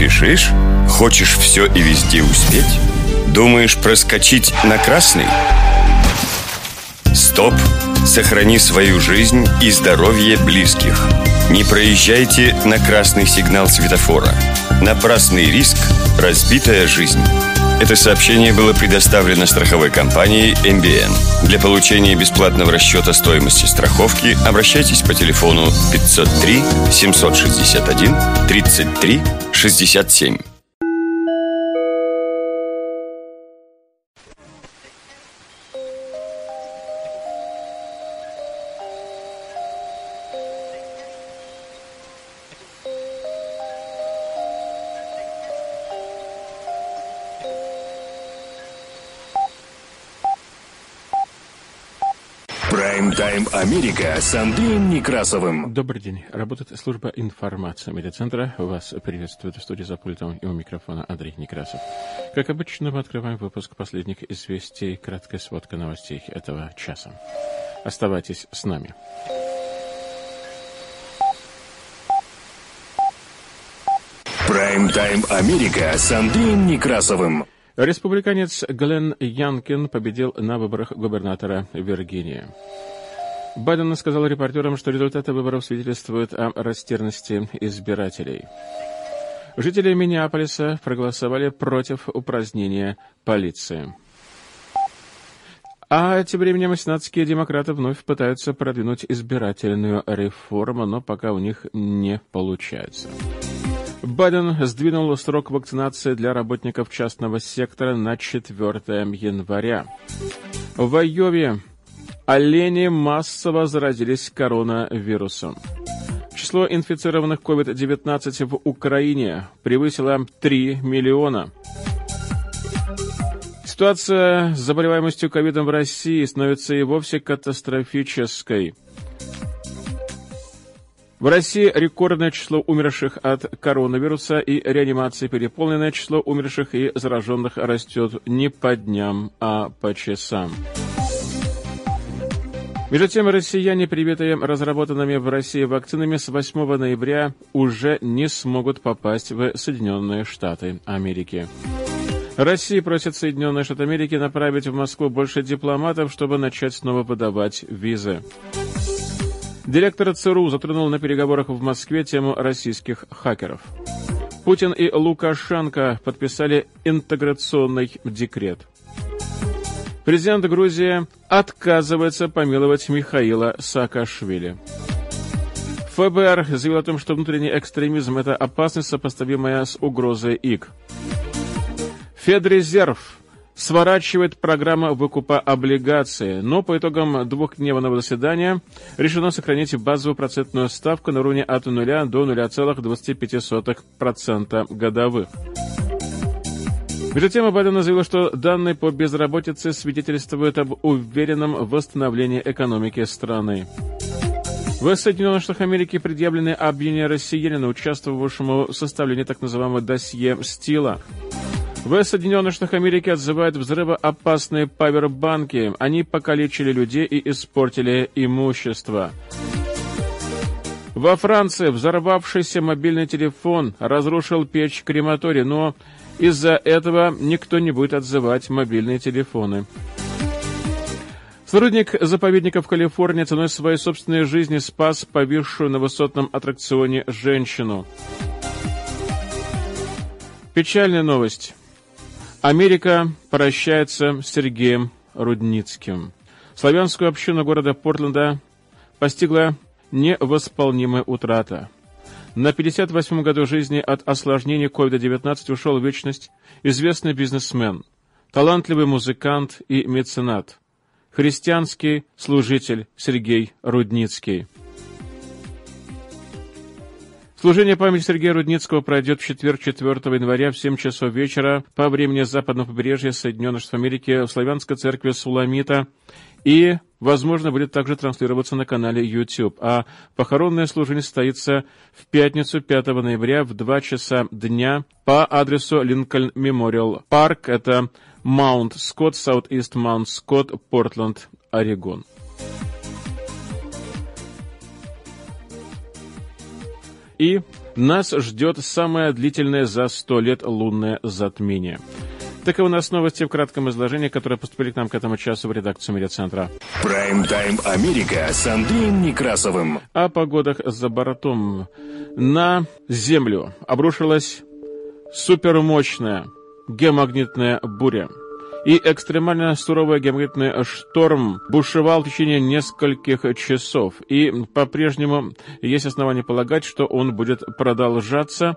Спешишь? Хочешь все и везде успеть? Думаешь проскочить на красный? Стоп! Сохрани свою жизнь и здоровье близких. Не проезжайте на красный сигнал светофора. Напрасный риск – разбитая жизнь. Это сообщение было предоставлено страховой компанией MBN. Для получения бесплатного расчета стоимости страховки обращайтесь по телефону 503 761 33 67. Америка с Андреем Некрасовым. Добрый день. Работает служба информации медиацентра. Вас приветствует в студии за пультом и у микрофона Андрей Некрасов. Как обычно, мы открываем выпуск последних известий, краткая сводка новостей этого часа. Оставайтесь с нами. Прайм-тайм Америка с Андреем Некрасовым. Республиканец Глен Янкин победил на выборах губернатора Виргинии. Байден сказал репортерам, что результаты выборов свидетельствуют о растерянности избирателей. Жители Миннеаполиса проголосовали против упразднения полиции. А тем временем сенатские демократы вновь пытаются продвинуть избирательную реформу, но пока у них не получается. Байден сдвинул срок вакцинации для работников частного сектора на 4 января. В Айове олени массово заразились коронавирусом. Число инфицированных COVID-19 в Украине превысило 3 миллиона. Ситуация с заболеваемостью ковидом в России становится и вовсе катастрофической. В России рекордное число умерших от коронавируса и реанимации переполненное число умерших и зараженных растет не по дням, а по часам. Между тем, россияне, привитые разработанными в России вакцинами, с 8 ноября уже не смогут попасть в Соединенные Штаты Америки. Россия просит Соединенные Штаты Америки направить в Москву больше дипломатов, чтобы начать снова выдавать визы. Директор ЦРУ затронул на переговорах в Москве тему российских хакеров. Путин и Лукашенко подписали интеграционный декрет. Президент Грузии отказывается помиловать Михаила Саакашвили. ФБР заявил о том, что внутренний экстремизм – это опасность, сопоставимая с угрозой ИК. Федрезерв сворачивает программа выкупа облигаций, но по итогам двухдневного заседания решено сохранить базовую процентную ставку на уровне от 0 до 0,25% годовых. Между тем, Байден заявил, что данные по безработице свидетельствуют об уверенном восстановлении экономики страны. В Соединенных Штатах Америки предъявлены обвинения россиянина, участвовавшему в составлении так называемого досье «Стила». В Соединенных Штатах Америки отзывают взрывоопасные павербанки. Они покалечили людей и испортили имущество. Во Франции взорвавшийся мобильный телефон разрушил печь крематория, но из-за этого никто не будет отзывать мобильные телефоны. Сотрудник заповедника в Калифорнии ценой своей собственной жизни спас повисшую на высотном аттракционе женщину. Печальная новость. Америка прощается с Сергеем Рудницким. Славянскую общину города Портленда постигла невосполнимая утрата. На 58-м году жизни от осложнений COVID-19 ушел в вечность известный бизнесмен, талантливый музыкант и меценат, христианский служитель Сергей Рудницкий. Служение памяти Сергея Рудницкого пройдет в четверг, 4 января в 7 часов вечера по времени западного побережья Соединенных Штатов Америки в Славянской церкви Суламита и, возможно, будет также транслироваться на канале YouTube. А похоронное служение состоится в пятницу, 5 ноября в 2 часа дня по адресу Lincoln Memorial Park. Это Mount Scott, Southeast Mount Scott, Портленд, Орегон. И нас ждет самое длительное за сто лет лунное затмение. Таковы у нас новости в кратком изложении, которые поступили к нам к этому часу в редакцию медиацентра. Прайм-тайм Америка с Андреем Некрасовым. О погодах за бортом. На Землю обрушилась супермощная геомагнитная буря. И экстремально суровый геомагнитный шторм бушевал в течение нескольких часов. И по-прежнему есть основания полагать, что он будет продолжаться.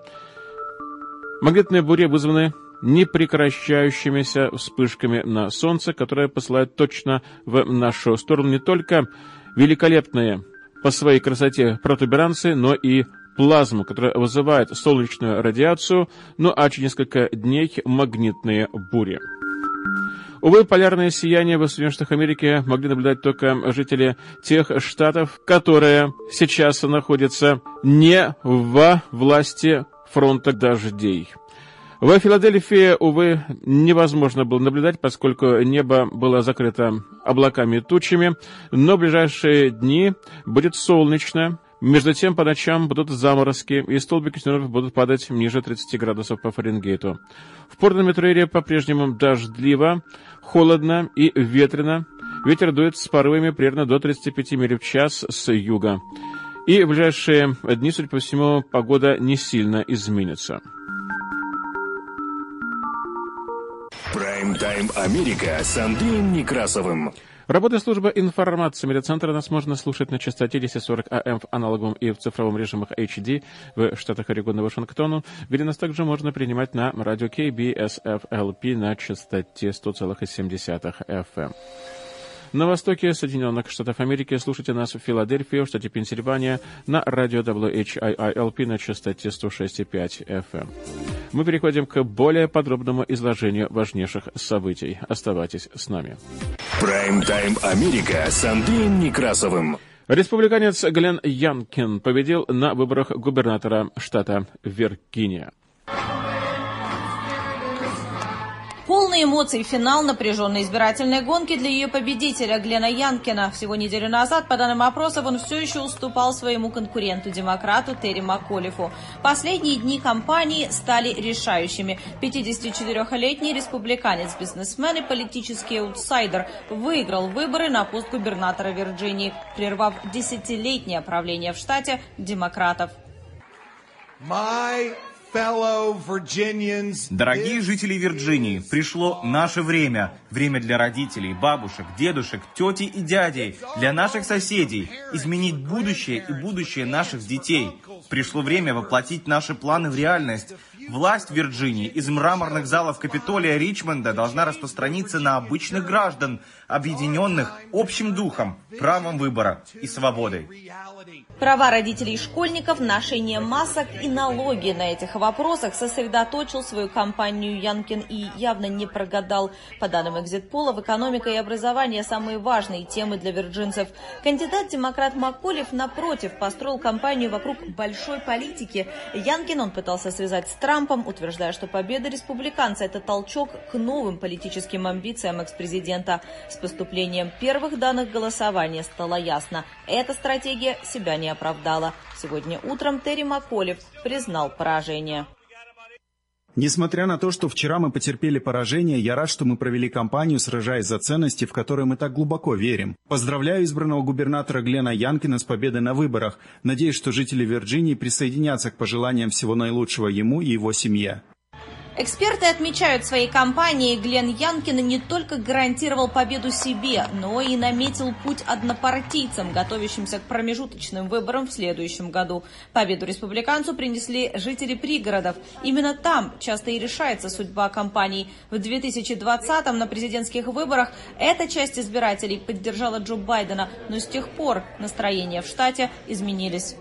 Магнитные бури вызваны непрекращающимися вспышками на Солнце, которые посылают точно в нашу сторону не только великолепные по своей красоте протуберанцы, но и плазму, которая вызывает солнечную радиацию, ну а через несколько дней магнитные бури. Увы, полярное сияние в Соединенных Штатах Америки могли наблюдать только жители тех штатов, которые сейчас находятся не во власти фронта дождей. В Филадельфии, увы, невозможно было наблюдать, поскольку небо было закрыто облаками и тучами, но в ближайшие дни будет солнечно, между тем, по ночам будут заморозки, и столбики снегов будут падать ниже 30 градусов по Фаренгейту. В Портленд-Метроире по-прежнему дождливо, холодно и ветрено. Ветер дует с порывами примерно до 35 миль в час с юга. И в ближайшие дни, судя по всему, погода не сильно изменится. Прайм-тайм Америка с Андреем Некрасовым. Работает служба информации медиацентра. Нас можно слушать на частоте 1040 АМ в аналоговом и в цифровом режимах HD в штатах Орегон и Вашингтону, где нас также можно принимать на радио KBSFLP на частоте 100,7 FM. На востоке Соединенных Штатов Америки слушайте нас в Филадельфии, в штате Пенсильвания, на радио WHIILP на частоте 106,5 FM. Мы переходим к более подробному изложению важнейших событий. Оставайтесь с нами. Прайм-тайм Америка с Андреем Некрасовым. Республиканец Глен Янкин победил на выборах губернатора штата Виргиния. Полные эмоций финал напряженной избирательной гонки для ее победителя Глена Янкина. Всего неделю назад, по данным опросов, он все еще уступал своему конкуренту-демократу Терри МакКолифу. Последние дни кампании стали решающими. 54-летний республиканец, бизнесмен и политический аутсайдер выиграл выборы на пост губернатора Вирджинии, прервав десятилетнее правление в штате демократов. My Дорогие жители Вирджинии, пришло наше время. Время для родителей, бабушек, дедушек, тети и дядей, для наших соседей. Изменить будущее и будущее наших детей. Пришло время воплотить наши планы в реальность. Власть Вирджинии из мраморных залов Капитолия Ричмонда должна распространиться на обычных граждан, объединенных общим духом, правом выбора и свободой. Права родителей и школьников, ношение масок и налоги на этих вопросах сосредоточил свою кампанию Янкин и явно не прогадал. По данным экзитполов, экономика и образование – самые важные темы для вирджинцев. Кандидат-демократ Макколев, напротив, построил кампанию вокруг большой политики. Янкин он пытался связать с Трампом, утверждая, что победа республиканца – это толчок к новым политическим амбициям экс-президента. С поступлением первых данных голосования стало ясно – эта стратегия себя не оправдала. Сегодня утром Терри Маколев признал поражение. Несмотря на то, что вчера мы потерпели поражение, я рад, что мы провели кампанию, сражаясь за ценности, в которые мы так глубоко верим. Поздравляю избранного губернатора Глена Янкина с победой на выборах. Надеюсь, что жители Вирджинии присоединятся к пожеланиям всего наилучшего ему и его семье. Эксперты отмечают своей кампании, Глен Янкин не только гарантировал победу себе, но и наметил путь однопартийцам, готовящимся к промежуточным выборам в следующем году. Победу республиканцу принесли жители пригородов. Именно там часто и решается судьба кампаний. В 2020-м на президентских выборах эта часть избирателей поддержала Джо Байдена, но с тех пор настроения в штате изменились.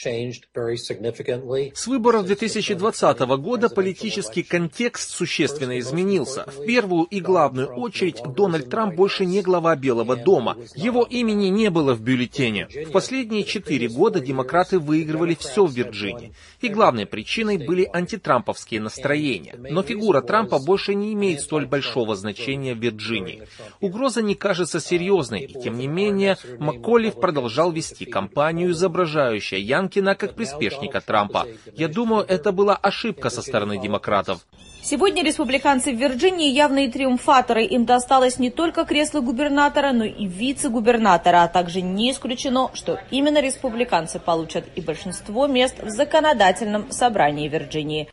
С выборов 2020 года политический контекст существенно изменился. В первую и главную очередь Дональд Трамп больше не глава Белого дома. Его имени не было в бюллетене. В последние четыре года демократы выигрывали все в Вирджинии. И главной причиной были антитрамповские настроения. Но фигура Трампа больше не имеет столь большого значения в Вирджинии. Угроза не кажется серьезной, и тем не менее МакКоллив продолжал вести кампанию, изображающую Ян Янкина как приспешника Трампа. Я думаю, это была ошибка со стороны демократов. Сегодня республиканцы в Вирджинии явные триумфаторы. Им досталось не только кресло губернатора, но и вице-губернатора. А также не исключено, что именно республиканцы получат и большинство мест в законодательном собрании Вирджинии.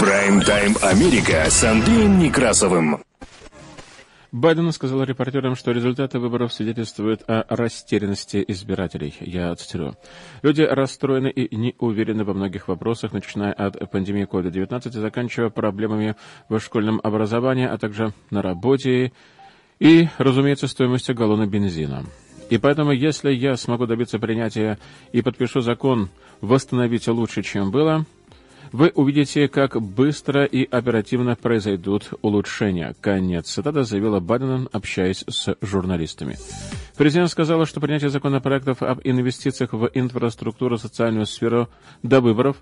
Прайм-тайм Америка с Андреем Некрасовым. Байден сказал репортерам, что результаты выборов свидетельствуют о растерянности избирателей. Я цитирую. Люди расстроены и не уверены во многих вопросах, начиная от пандемии COVID-19 и заканчивая проблемами в школьном образовании, а также на работе и, разумеется, стоимостью галлона бензина. И поэтому, если я смогу добиться принятия и подпишу закон «Восстановить лучше, чем было», вы увидите, как быстро и оперативно произойдут улучшения. Конец цитата заявила Байден, общаясь с журналистами. Президент сказал, что принятие законопроектов об инвестициях в инфраструктуру, социальную сферу до выборов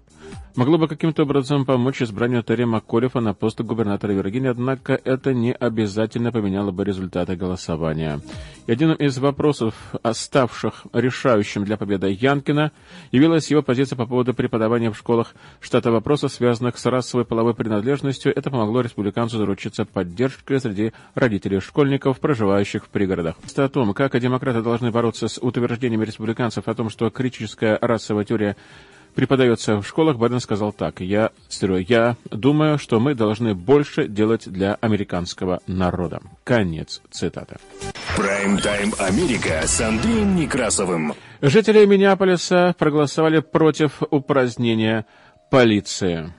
могло бы каким-то образом помочь избранию Терри Макколефа на пост губернатора Виргинии, однако это не обязательно поменяло бы результаты голосования. И одним из вопросов, оставших решающим для победы Янкина, явилась его позиция по поводу преподавания в школах штата вопросов, связанных с расовой половой принадлежностью. Это помогло республиканцу заручиться поддержкой среди родителей школьников, проживающих в пригородах. О том, как демократы должны бороться с утверждениями республиканцев о том, что критическая расовая теория преподается в школах, Байден сказал так. Я, цитирую, я думаю, что мы должны больше делать для американского народа. Конец цитаты. Прайм-тайм Америка с Андреем Некрасовым. Жители Миннеаполиса проголосовали против упразднения полиции.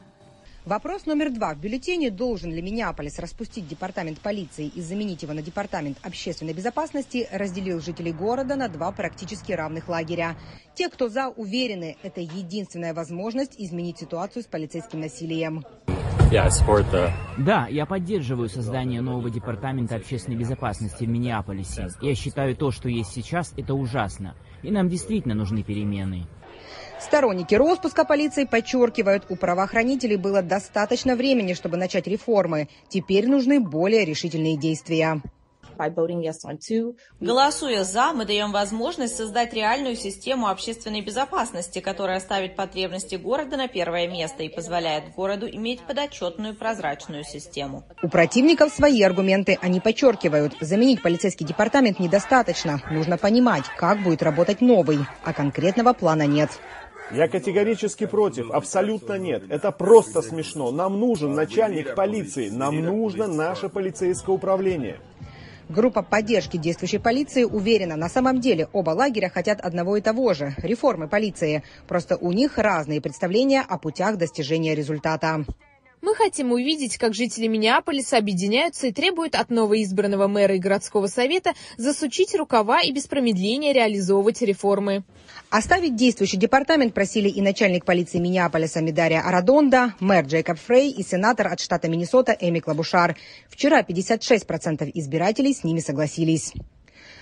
Вопрос номер два. В бюллетене должен ли Миннеаполис распустить департамент полиции и заменить его на департамент общественной безопасности, разделил жителей города на два практически равных лагеря. Те, кто за, уверены, это единственная возможность изменить ситуацию с полицейским насилием. Да, я поддерживаю создание нового департамента общественной безопасности в Миннеаполисе. Я считаю то, что есть сейчас, это ужасно. И нам действительно нужны перемены. Сторонники распуска полиции подчеркивают, у правоохранителей было достаточно времени, чтобы начать реформы. Теперь нужны более решительные действия. Голосуя «за», мы даем возможность создать реальную систему общественной безопасности, которая ставит потребности города на первое место и позволяет городу иметь подотчетную прозрачную систему. У противников свои аргументы. Они подчеркивают, заменить полицейский департамент недостаточно. Нужно понимать, как будет работать новый, а конкретного плана нет. Я категорически против. Абсолютно нет. Это просто смешно. Нам нужен начальник полиции. Нам нужно наше полицейское управление. Группа поддержки действующей полиции уверена, на самом деле оба лагеря хотят одного и того же – реформы полиции. Просто у них разные представления о путях достижения результата. Мы хотим увидеть, как жители Миннеаполиса объединяются и требуют от новоизбранного мэра и городского совета засучить рукава и без промедления реализовывать реформы. Оставить действующий департамент просили и начальник полиции Миннеаполиса Медария Арадонда, мэр Джейкоб Фрей и сенатор от штата Миннесота Эми Клабушар. Вчера 56% избирателей с ними согласились.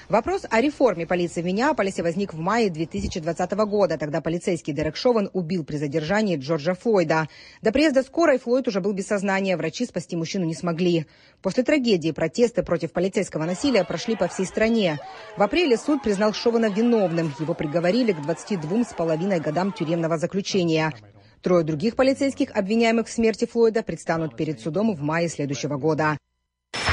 Вопрос о реформе полиции в Миннеаполисе возник в мае 2020 года. Тогда полицейский Дерек Шован убил при задержании Джорджа Флойда. До приезда скорой Флойд уже был без сознания. Врачи спасти мужчину не смогли. После трагедии протесты против полицейского насилия прошли по всей стране. В апреле суд признал Шована виновным. Его приговорили к 22 с половиной годам тюремного заключения. Трое других полицейских, обвиняемых в смерти Флойда, предстанут перед судом в мае следующего года.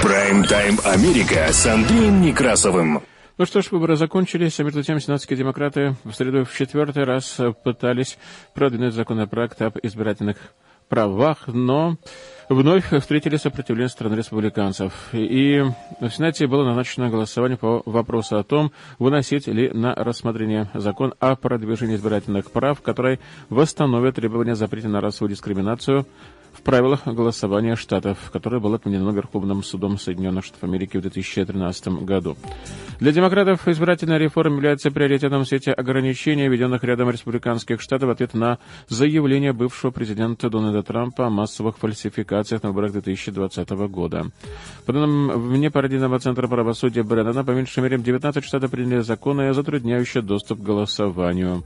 Прайм-тайм Америка с Андреем Некрасовым. Ну что ж, выборы закончились, а между тем сенатские демократы в среду в четвертый раз пытались продвинуть законопроект об избирательных правах, но вновь встретили сопротивление страны республиканцев. И в Сенате было назначено голосование по вопросу о том, выносить ли на рассмотрение закон о продвижении избирательных прав, который восстановит требования запрета на расовую дискриминацию в правилах голосования штатов, которое было отменено Верховным судом Соединенных Штатов Америки в 2013 году. Для демократов избирательная реформа является приоритетом в свете ограничений, введенных рядом республиканских штатов в ответ на заявление бывшего президента Дональда Трампа о массовых фальсификациях на выборах 2020 года. По данным внепартийного центра правосудия Брэннона, по меньшей мере 19 штатов приняли законы, затрудняющие доступ к голосованию.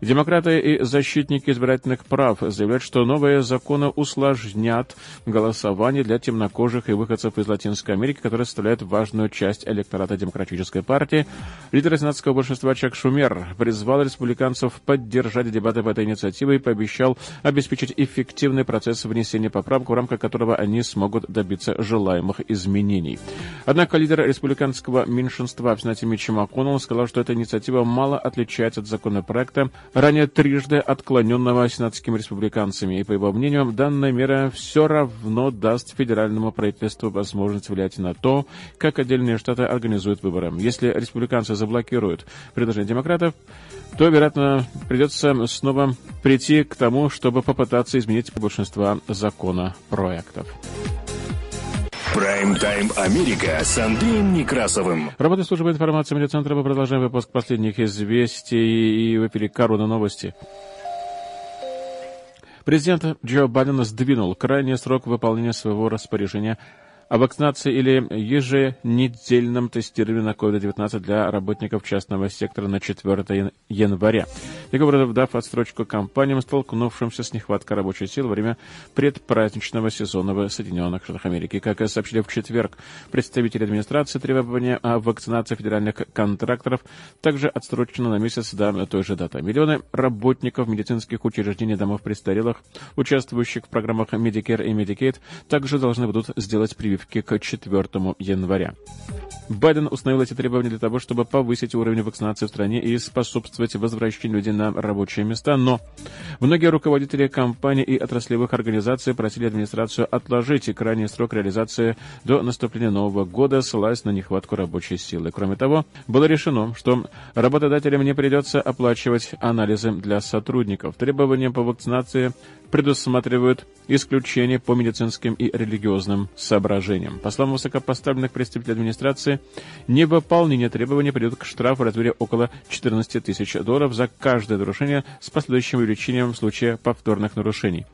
Демократы и защитники избирательных прав заявляют, что новые законы усложнят голосование для темнокожих и выходцев из Латинской Америки, которые составляют важную часть электората Демократической партии. Лидер сенатского большинства Чак Шумер призвал республиканцев поддержать дебаты по этой инициативе и пообещал обеспечить эффективный процесс внесения поправок, в рамках которого они смогут добиться желаемых изменений. Однако лидер республиканского меньшинства в Сенате Митч МакКоннелл сказал, что эта инициатива мало отличается от законопроекта, ранее трижды отклоненного сенатскими республиканцами. И, по его мнению, данная мера все равно даст федеральному правительству возможность влиять на то, как отдельные штаты организуют выборы. Если республиканцы заблокируют предложение демократов, то, вероятно, придется снова прийти к тому, чтобы попытаться изменить большинство законопроектов. Прайм-тайм Америка с Андреем Некрасовым. Работа службы информации медиацентра. Мы продолжаем выпуск последних известий и в эфире Корона новости. Президент Джо Байден сдвинул крайний срок выполнения своего распоряжения о вакцинации или еженедельном тестировании на COVID-19 для работников частного сектора на 4 января. Таким дав отстрочку компаниям, столкнувшимся с нехваткой рабочей силы во время предпраздничного сезона в Соединенных Штатах Америки. Как сообщили в четверг представители администрации, требования о вакцинации федеральных контракторов также отсрочено на месяц до той же даты. Миллионы работников медицинских учреждений домов престарелых, участвующих в программах Medicare и Medicaid, также должны будут сделать прививку прививки к 4 января. Байден установил эти требования для того, чтобы повысить уровень вакцинации в стране и способствовать возвращению людей на рабочие места, но многие руководители компаний и отраслевых организаций просили администрацию отложить крайний срок реализации до наступления Нового года, ссылаясь на нехватку рабочей силы. Кроме того, было решено, что работодателям не придется оплачивать анализы для сотрудников. Требования по вакцинации предусматривают исключения по медицинским и религиозным соображениям. По словам высокопоставленных представителей администрации, невыполнение требований приведет к штрафу в размере около 14 тысяч долларов за каждое нарушение с последующим увеличением в случае повторных нарушений.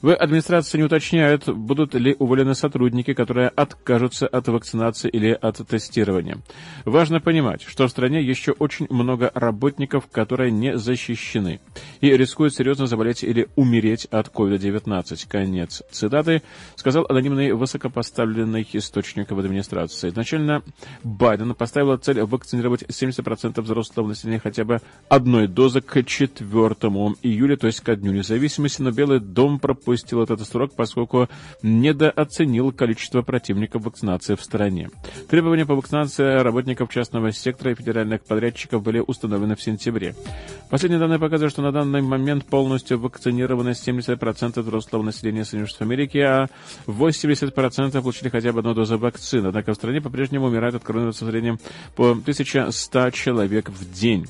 В администрации не уточняют, будут ли уволены сотрудники, которые откажутся от вакцинации или от тестирования. Важно понимать, что в стране еще очень много работников, которые не защищены и рискуют серьезно заболеть или умереть от COVID-19. Конец цитаты, сказал анонимный высокопоставленный источник в администрации. Изначально Байден поставил цель вакцинировать 70% взрослого населения хотя бы одной дозы к 4 июля, то есть ко Дню независимости, но Белый дом пропустил пропустил этот срок, поскольку недооценил количество противников вакцинации в стране. Требования по вакцинации работников частного сектора и федеральных подрядчиков были установлены в сентябре. Последние данные показывают, что на данный момент полностью вакцинированы 70% взрослого населения Соединенных Штатов Америки, а 80% получили хотя бы одну дозу вакцины. Однако в стране по-прежнему умирает от коронавируса в среднем по 1100 человек в день.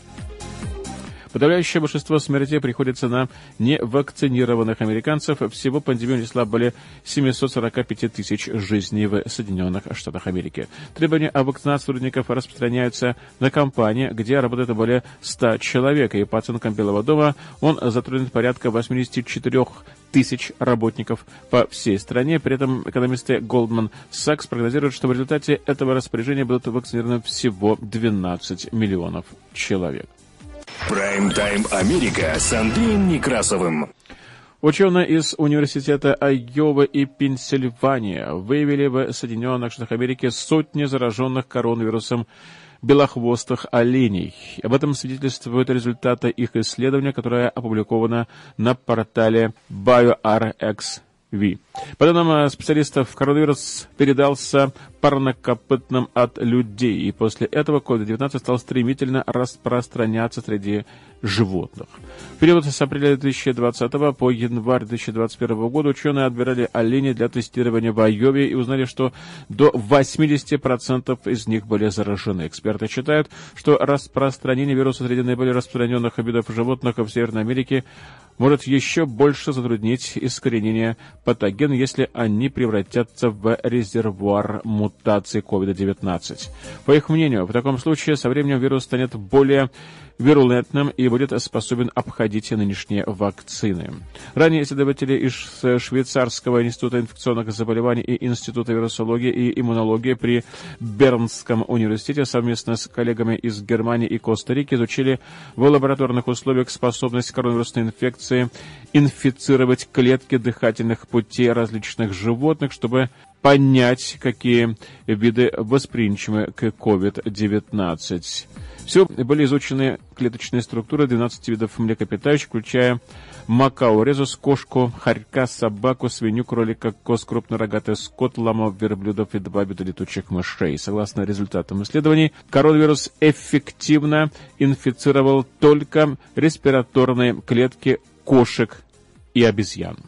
Подавляющее большинство смертей приходится на невакцинированных американцев. Всего пандемия унесла более 745 тысяч жизней в Соединенных Штатах Америки. Требования о вакцинации сотрудников распространяются на компании, где работает более 100 человек. И по оценкам Белого дома он затронет порядка 84 тысяч работников по всей стране. При этом экономисты Goldman Sachs прогнозируют, что в результате этого распоряжения будут вакцинированы всего 12 миллионов человек. Прайм-тайм Америка с Андреем Некрасовым. Ученые из университета Айова и Пенсильвания выявили в Соединенных Штатах Америки сотни зараженных коронавирусом белохвостых оленей. Об этом свидетельствуют результаты их исследования, которое опубликовано на портале BioRx Ви. По данным э, специалистов, коронавирус передался парнокопытным от людей, и после этого COVID-19 стал стремительно распространяться среди животных. В период с апреля 2020 по январь 2021 года ученые отбирали оленей для тестирования в Айове и узнали, что до 80% из них были заражены. Эксперты считают, что распространение вируса среди наиболее распространенных видов животных в Северной Америке может еще больше затруднить искоренение патогена, если они превратятся в резервуар мутаций мутации COVID-19. По их мнению, в таком случае со временем вирус станет более вирулентным и будет способен обходить нынешние вакцины. Ранее исследователи из Швейцарского института инфекционных заболеваний и Института вирусологии и иммунологии при Бернском университете совместно с коллегами из Германии и Коста-Рики изучили в лабораторных условиях способность коронавирусной инфекции инфицировать клетки дыхательных путей различных животных, чтобы понять, какие виды восприимчивы к COVID-19. Всего были изучены клеточные структуры 12 видов млекопитающих, включая макао, резус, кошку, хорька, собаку, свинью, кролика, коз, крупнорогатый скот, ламов, верблюдов и два вида летучих мышей. Согласно результатам исследований, коронавирус эффективно инфицировал только респираторные клетки кошек и обезьян.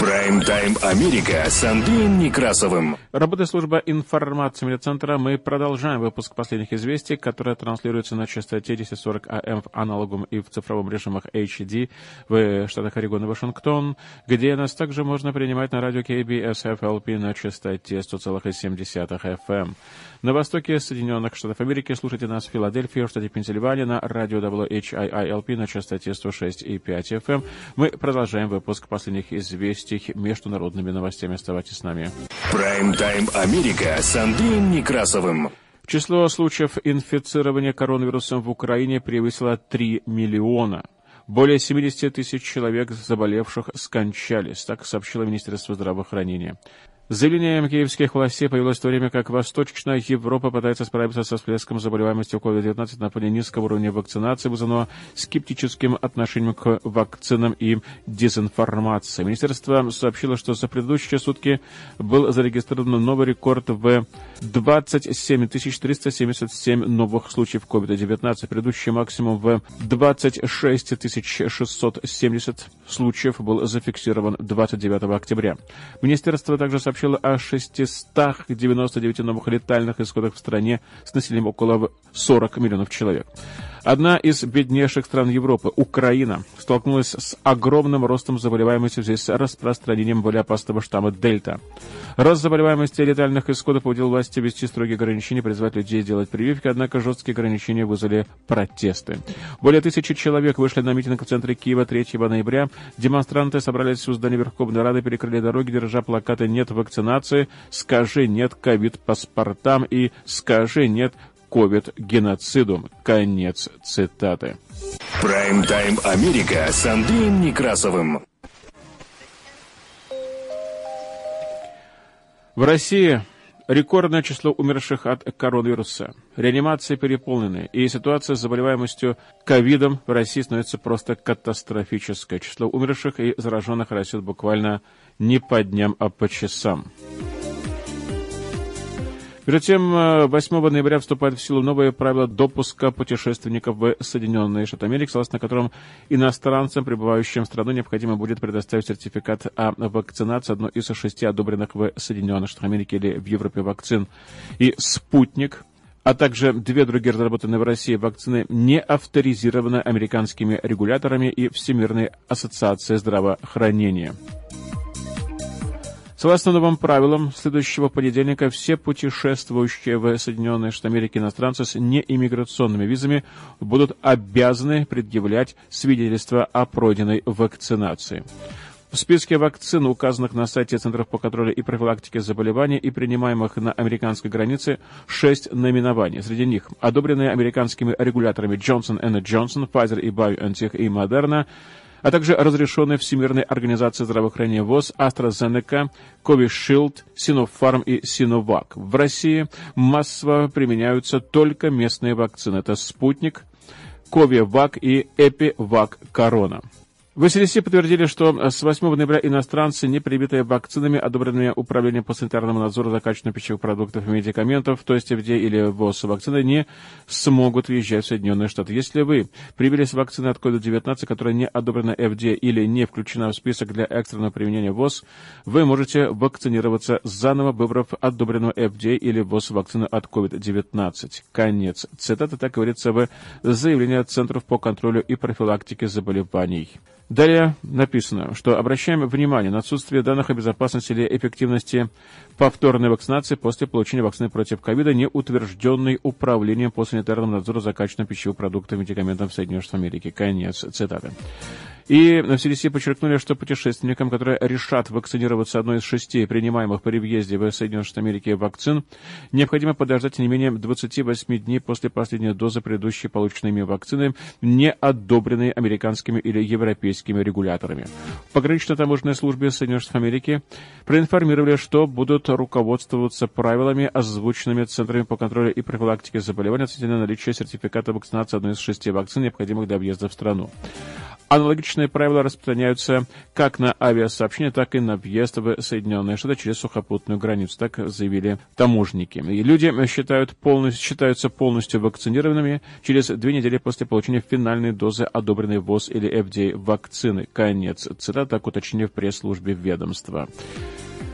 Прайм-тайм Америка с Андреем Некрасовым. Работает служба информации медиацентра. Мы продолжаем выпуск последних известий, которые транслируются на частоте 1040 АМ в аналогом и в цифровом режимах HD в штатах Орегон и Вашингтон, где нас также можно принимать на радио KBS FLP на частоте 100,7 FM. На востоке Соединенных Штатов Америки слушайте нас в Филадельфии, в штате Пенсильвания на радио WHIILP на частоте 106,5 FM. Мы продолжаем выпуск последних известий международными новостями. Оставайтесь с нами. Прайм-тайм Америка с Андреем Некрасовым. Число случаев инфицирования коронавирусом в Украине превысило 3 миллиона. Более 70 тысяч человек, заболевших, скончались, так сообщило Министерство здравоохранения. Заявление киевских властей появилось в то время, как Восточная Европа пытается справиться со всплеском заболеваемости COVID-19 на фоне низкого уровня вакцинации, вызванного скептическим отношением к вакцинам и дезинформации. Министерство сообщило, что за предыдущие сутки был зарегистрирован новый рекорд в 27 377 новых случаев COVID-19. Предыдущий максимум в 26 670 случаев был зафиксирован 29 октября. Министерство также сообщило, сообщила о 699 новых летальных исходах в стране с населением около 40 миллионов человек. Одна из беднейших стран Европы, Украина, столкнулась с огромным ростом заболеваемости в связи с распространением более опасного штамма Дельта. Рост заболеваемости и летальных исходов побудил власти ввести строгие ограничения, призвать людей делать прививки, однако жесткие ограничения вызвали протесты. Более тысячи человек вышли на митинг в центре Киева 3 ноября. Демонстранты собрались у здания Верховной Рады, перекрыли дороги, держа плакаты «Нет вакцинации», «Скажи нет ковид-паспортам» и «Скажи нет ковид-геноциду». Конец цитаты. Прайм-тайм Америка с Андреем Некрасовым. В России рекордное число умерших от коронавируса. Реанимации переполнены, и ситуация с заболеваемостью ковидом в России становится просто катастрофической. Число умерших и зараженных растет буквально не по дням, а по часам. Между тем, 8 э, ноября вступает в силу новые правила допуска путешественников в Соединенные Штаты Америки, согласно которым иностранцам, прибывающим в страну, необходимо будет предоставить сертификат о вакцинации, одной из шести одобренных в Соединенных Штатах Америки или в Европе вакцин, и «Спутник», а также две другие разработанные в России вакцины не авторизированы американскими регуляторами и Всемирной ассоциацией здравоохранения. Согласно новым правилам, следующего понедельника все путешествующие в Соединенные Штаты Америки иностранцы с неиммиграционными визами будут обязаны предъявлять свидетельство о пройденной вакцинации. В списке вакцин, указанных на сайте Центров по контролю и профилактике заболеваний и принимаемых на американской границе, шесть наименований. Среди них одобренные американскими регуляторами Johnson Johnson, Pfizer и BioNTech и Moderna, а также разрешенные Всемирной организацией здравоохранения ВОЗ AstraZeneca, Covishield, Sinopharm и Sinovac. В России массово применяются только местные вакцины. Это «Спутник», Ковивак и Эпивак Корона. В СРС подтвердили, что с 8 ноября иностранцы, не привитые вакцинами, одобренными Управлением по санитарному надзору за качеством пищевых продуктов и медикаментов, то есть FDA или ВОЗ вакцины, не смогут въезжать в Соединенные Штаты. Если вы привились вакцины от COVID-19, которая не одобрена FDA или не включена в список для экстренного применения ВОЗ, вы можете вакцинироваться заново, выбрав одобренную FDA или ВОЗ вакцину от COVID-19. Конец. Цитата так говорится в заявлении Центров по контролю и профилактике заболеваний. Далее написано, что обращаем внимание на отсутствие данных о безопасности или эффективности повторной вакцинации после получения вакцины против ковида, не утвержденной управлением по санитарному надзору за качеством пищевых продуктов и медикаментов Соединенных Штатах Америки. Конец цитаты. И в CDC подчеркнули, что путешественникам, которые решат вакцинироваться одной из шести принимаемых при въезде в Соединенные Штаты Америки вакцин, необходимо подождать не менее 28 дней после последней дозы предыдущей полученной ими вакцины, не одобренной американскими или европейскими регуляторами. В погранично-таможенной службе Соединенных Штатов Америки проинформировали, что будут руководствоваться правилами, озвученными Центрами по контролю и профилактике заболеваний относительно наличия сертификата вакцинации одной из шести вакцин, необходимых для въезда в страну. Аналогичные правила распространяются как на авиасообщение, так и на въезд в Соединенные Штаты через сухопутную границу, так заявили таможенники. И люди считают полностью, считаются полностью вакцинированными через две недели после получения финальной дозы одобренной ВОЗ или FDA вакцины. Конец цитата, так уточнили в пресс-службе ведомства.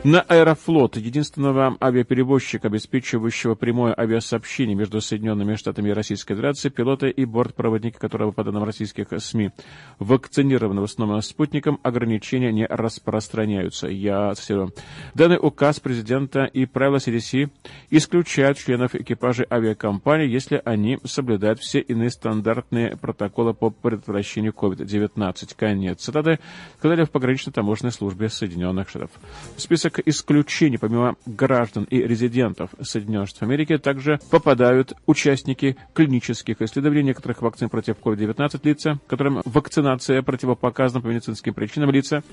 На Аэрофлот, единственного авиаперевозчика, обеспечивающего прямое авиасообщение между Соединенными Штатами и Российской Федерацией, пилоты и бортпроводники которого, по данным российских СМИ, вакцинированы в основном спутником, ограничения не распространяются. Я цитирую. Данный указ президента и правила CDC исключают членов экипажа авиакомпании, если они соблюдают все иные стандартные протоколы по предотвращению COVID-19. Конец цитаты, сказали в пограничной таможенной службе Соединенных Штатов. Список список исключений, помимо граждан и резидентов Соединенных Штатов Америки, также попадают участники клинических исследований некоторых вакцин против COVID-19 лица, которым вакцинация противопоказана по медицинским причинам лица,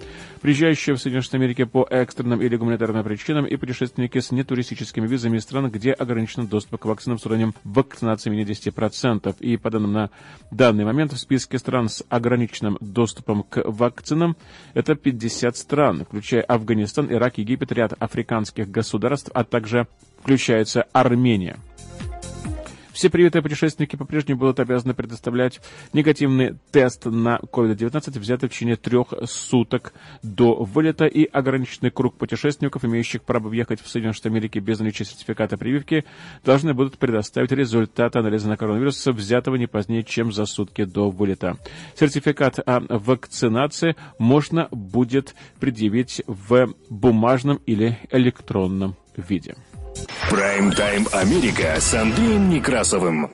приезжающие в Соединенные Штаты Америки по экстренным или гуманитарным причинам и путешественники с нетуристическими визами из стран, где ограничен доступ к вакцинам с уровнем вакцинации менее 10%. И по данным на данный момент в списке стран с ограниченным доступом к вакцинам это 50 стран, включая Афганистан, Ирак, Египет, Египет, ряд африканских государств, а также включается Армения. Все привитые путешественники по-прежнему будут обязаны предоставлять негативный тест на COVID-19, взятый в течение трех суток до вылета, и ограниченный круг путешественников, имеющих право въехать в Соединенные Штаты Америки без наличия сертификата прививки, должны будут предоставить результат анализа на коронавирус, взятого не позднее, чем за сутки до вылета. Сертификат о вакцинации можно будет предъявить в бумажном или электронном виде. Прайм-тайм Америка с Андреем Некрасовым.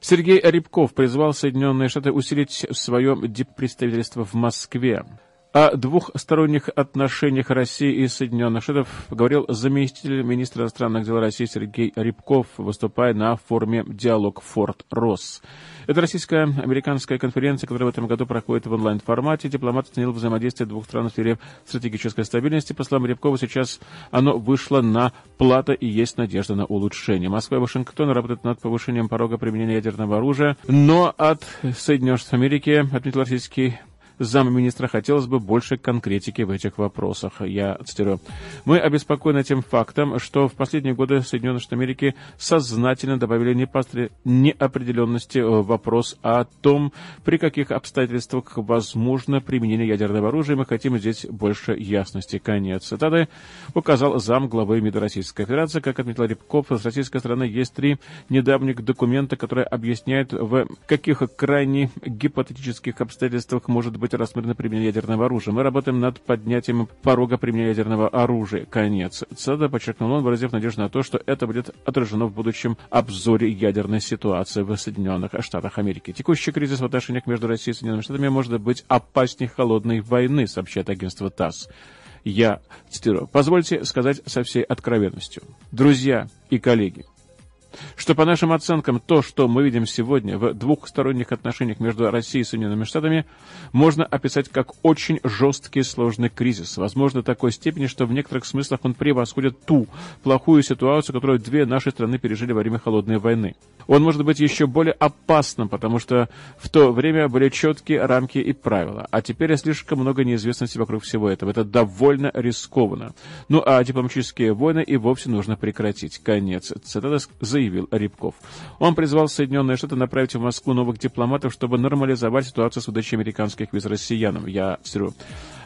Сергей Рябков призвал Соединенные Штаты усилить свое представительство в Москве. О двухсторонних отношениях России и Соединенных Штатов говорил заместитель министра иностранных дел России Сергей Рябков, выступая на форуме «Диалог Форт Росс». Это российско-американская конференция, которая в этом году проходит в онлайн-формате. Дипломат оценил взаимодействие двух стран в сфере стратегической стабильности. По словам Рябкова, сейчас оно вышло на плата и есть надежда на улучшение. Москва и Вашингтон работают над повышением порога применения ядерного оружия, но от Соединенных Штатов Америки, отметил российский замминистра хотелось бы больше конкретики в этих вопросах. Я цитирую. Мы обеспокоены тем фактом, что в последние годы Соединенные Штаты Америки сознательно добавили неопределенности в вопрос о том, при каких обстоятельствах возможно применение ядерного оружия. Мы хотим здесь больше ясности. Конец цитаты указал зам главы МИДа Российской Федерации. Как отметил Рябков, с российской стороны есть три недавних документа, которые объясняют, в каких крайне гипотетических обстоятельствах может быть быть рассмотрено применение ядерного оружия. Мы работаем над поднятием порога применения ядерного оружия. Конец. ЦАДА подчеркнул он, выразив надежду на то, что это будет отражено в будущем обзоре ядерной ситуации в Соединенных Штатах Америки. Текущий кризис в отношениях между Россией и Соединенными Штатами может быть опаснее холодной войны, сообщает агентство ТАСС. Я цитирую. Позвольте сказать со всей откровенностью. Друзья и коллеги, что, по нашим оценкам, то, что мы видим сегодня в двухсторонних отношениях между Россией и Соединенными Штатами, можно описать как очень жесткий сложный кризис. Возможно, такой степени, что в некоторых смыслах он превосходит ту плохую ситуацию, которую две наши страны пережили во время Холодной войны. Он может быть еще более опасным, потому что в то время были четкие рамки и правила, а теперь слишком много неизвестности вокруг всего этого. Это довольно рискованно. Ну а дипломатические войны и вовсе нужно прекратить. Конец. Цитата заявил Рябков. Он призвал Соединенные Штаты направить в Москву новых дипломатов, чтобы нормализовать ситуацию с выдачей американских виз россиянам. Я цитирую.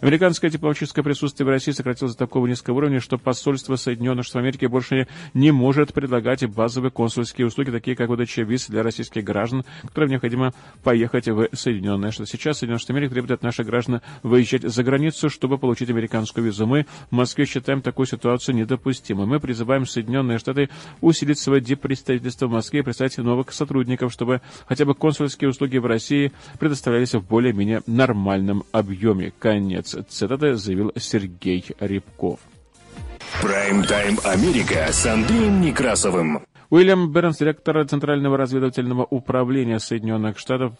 Американское дипломатическое присутствие в России сократилось до такого низкого уровня, что посольство Соединенных Штатов Америки больше не может предлагать базовые консульские услуги, такие как выдача виз для российских граждан, которым необходимо поехать в Соединенные Штаты. Сейчас Соединенные Штаты Америки требуют от наших граждан выезжать за границу, чтобы получить американскую визу. Мы в Москве считаем такую ситуацию недопустимой. Мы призываем Соединенные Штаты усилить свое диппредставительство в Москве и представить новых сотрудников, чтобы хотя бы консульские услуги в России предоставлялись в более-менее нормальном объеме. Конец цитаты заявил Сергей Рябков. Прайм-тайм Америка с Андреем Некрасовым. Уильям Бернс, директор Центрального разведывательного управления Соединенных Штатов,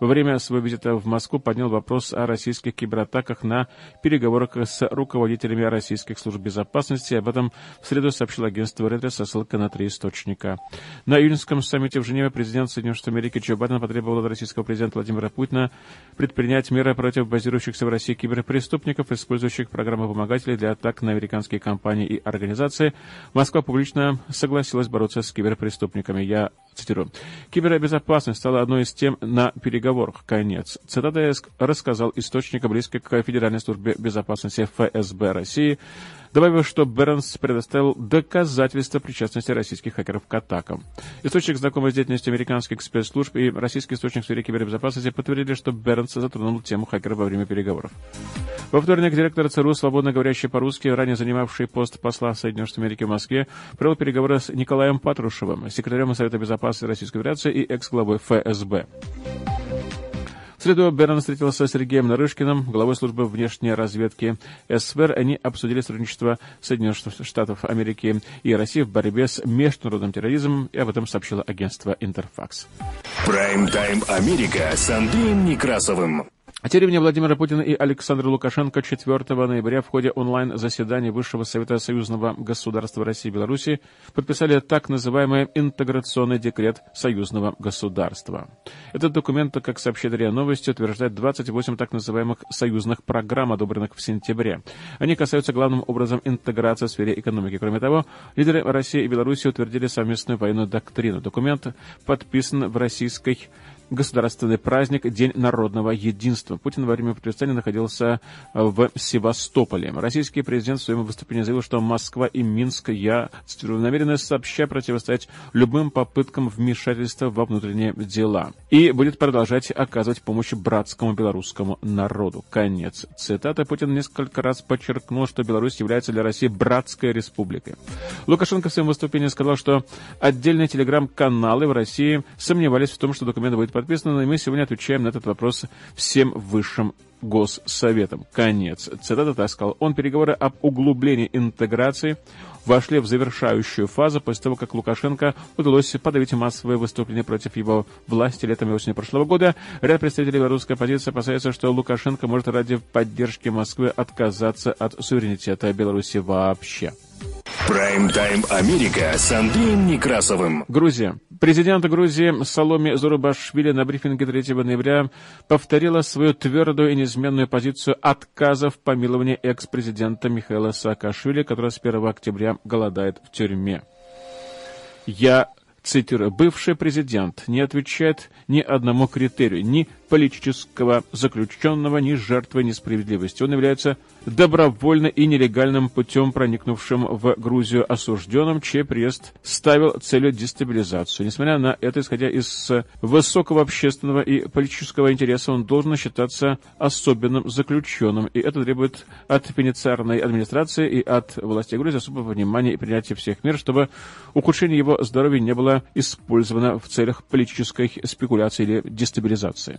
во время своего визита в Москву поднял вопрос о российских кибератаках на переговорах с руководителями российских служб безопасности. Об этом в среду сообщил агентство Редрес со ссылкой на три источника. На июньском саммите в Женеве президент Соединенных Штатов Америки Джо Байден потребовал от российского президента Владимира Путина предпринять меры против базирующихся в России киберпреступников, использующих программы вымогателей для атак на американские компании и организации. Москва публично согласилась бороться с киберпреступниками. Я цитирую. Кибербезопасность стала одной из тем на переговорах. Конец. Цитата рассказал источника, близко к Федеральной службе безопасности ФСБ России, добавив, что Бернс предоставил доказательства причастности российских хакеров к атакам. Источник, знакомый с деятельностью американских спецслужб и российский источник в сфере кибербезопасности подтвердили, что Бернс затронул тему хакеров во время переговоров. Во вторник директор ЦРУ, свободно говорящий по-русски, ранее занимавший пост посла Соединенных Штатов Америки в Москве, провел переговоры с Николаем Патрушевым, секретарем Совета Безопасности Российской Федерации и экс-главой ФСБ. В среду Берн встретился с Сергеем Нарышкиным, главой службы внешней разведки СВР. Они обсудили сотрудничество Соединенных Штатов Америки и России в борьбе с международным терроризмом, и об этом сообщило агентство Интерфакс. Прайм-тайм Америка с Андреем Некрасовым. О теревне Владимира Путина и Александра Лукашенко 4 ноября в ходе онлайн-заседания Высшего Совета Союзного государства России и Беларуси подписали так называемый интеграционный декрет Союзного государства. Этот документ, как сообщает РИА Новости, утверждает 28 так называемых союзных программ, одобренных в сентябре. Они касаются главным образом интеграции в сфере экономики. Кроме того, лидеры России и Беларуси утвердили совместную военную доктрину. Документ подписан в российской государственный праздник День народного единства. Путин во время подписания находился в Севастополе. Российский президент в своем выступлении заявил, что Москва и Минск, я цитирую, намерены сообща противостоять любым попыткам вмешательства во внутренние дела и будет продолжать оказывать помощь братскому белорусскому народу. Конец цитаты. Путин несколько раз подчеркнул, что Беларусь является для России братской республикой. Лукашенко в своем выступлении сказал, что отдельные телеграм-каналы в России сомневались в том, что документ будет подписано, и мы сегодня отвечаем на этот вопрос всем высшим Госсоветом. Конец. Цитата так сказал. Он переговоры об углублении интеграции вошли в завершающую фазу после того, как Лукашенко удалось подавить массовые выступления против его власти летом и осенью прошлого года. Ряд представителей белорусской оппозиции опасаются, что Лукашенко может ради поддержки Москвы отказаться от суверенитета Беларуси вообще. Прайм-тайм Америка с Андреем Некрасовым. Грузия. Президент Грузии Саломи Зурубашвили на брифинге 3 ноября повторила свою твердую и неизменную позицию отказа в помиловании экс-президента Михаила Саакашвили, который с 1 октября голодает в тюрьме. Я цитирую, бывший президент не отвечает ни одному критерию, ни политического заключенного, ни жертвой несправедливости. Он является добровольно и нелегальным путем проникнувшим в Грузию осужденным, чей приезд ставил целью дестабилизацию. Несмотря на это, исходя из высокого общественного и политического интереса, он должен считаться особенным заключенным, и это требует от пенитенциарной администрации и от властей Грузии особого внимания и принятия всех мер, чтобы ухудшение его здоровья не было использовано в целях политической спекуляции или дестабилизации.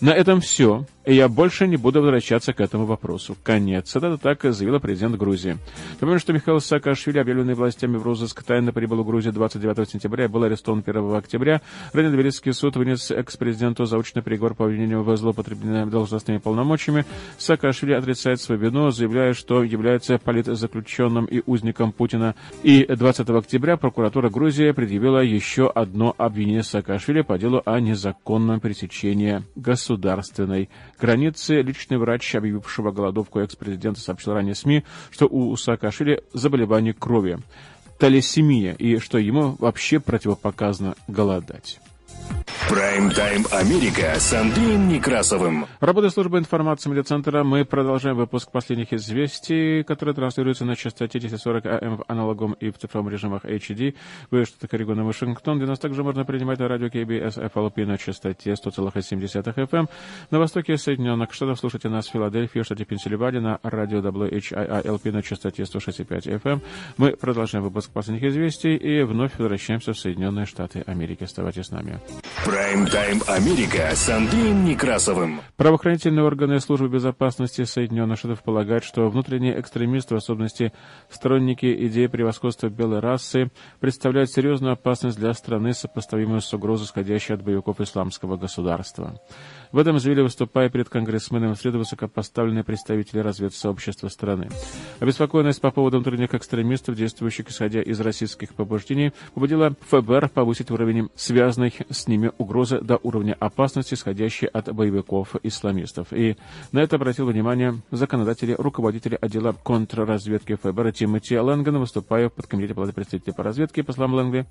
На этом все, я больше не буду возвращаться к этому вопросу. Конец. Это так заявила президент Грузии. Напомню, что Михаил Саакашвили, объявленный властями в розыск, тайно прибыл в Грузию 29 сентября и был арестован 1 октября. Ранее Тбилисский суд вынес экс-президенту заочный приговор по обвинению в злоупотреблении должностными полномочиями. Саакашвили отрицает свою вину, заявляя, что является политзаключенным и узником Путина. И 20 октября прокуратура Грузии предъявила еще одно обвинение Саакашвили по делу о незаконном пересечении государства государственной границы. Личный врач, объявившего голодовку экс-президента, сообщил ранее СМИ, что у Саакашвили заболевание крови, талисемия, и что ему вообще противопоказано голодать. Прайм-тайм Америка с Андреем Некрасовым. Работая службы информации медиацентра, мы продолжаем выпуск последних известий, которые транслируются на частоте 1040 АМ в аналоговом и в цифровом режимах HD. Вы что-то Орегон Вашингтон, где нас также можно принимать на радио KBS FLP на частоте 100,7 FM. На востоке Соединенных Штатов слушайте нас в Филадельфии, штате Пенсильвания на радио WHIILP на частоте 106,5 FM. Мы продолжаем выпуск последних известий и вновь возвращаемся в Соединенные Штаты Америки. Оставайтесь с нами. Прайм-тайм Америка с Андреем Некрасовым. Правоохранительные органы службы безопасности Соединенных Штатов полагают, что внутренние экстремисты, в особенности сторонники идеи превосходства белой расы, представляют серьезную опасность для страны, сопоставимую с угрозой, исходящей от боевиков исламского государства. В этом заявили, выступая перед конгрессменом в высокопоставленные представители разведсообщества страны. Обеспокоенность по поводу внутренних экстремистов, действующих исходя из российских побуждений, побудила ФБР повысить уровень связанных с ними угрозы до уровня опасности, исходящей от боевиков-исламистов. И на это обратил внимание законодатели, руководители отдела контрразведки ФБР Тимоти Лэнган, выступая в подкомитете Палаты представителей по разведке, по словам Лэнгли.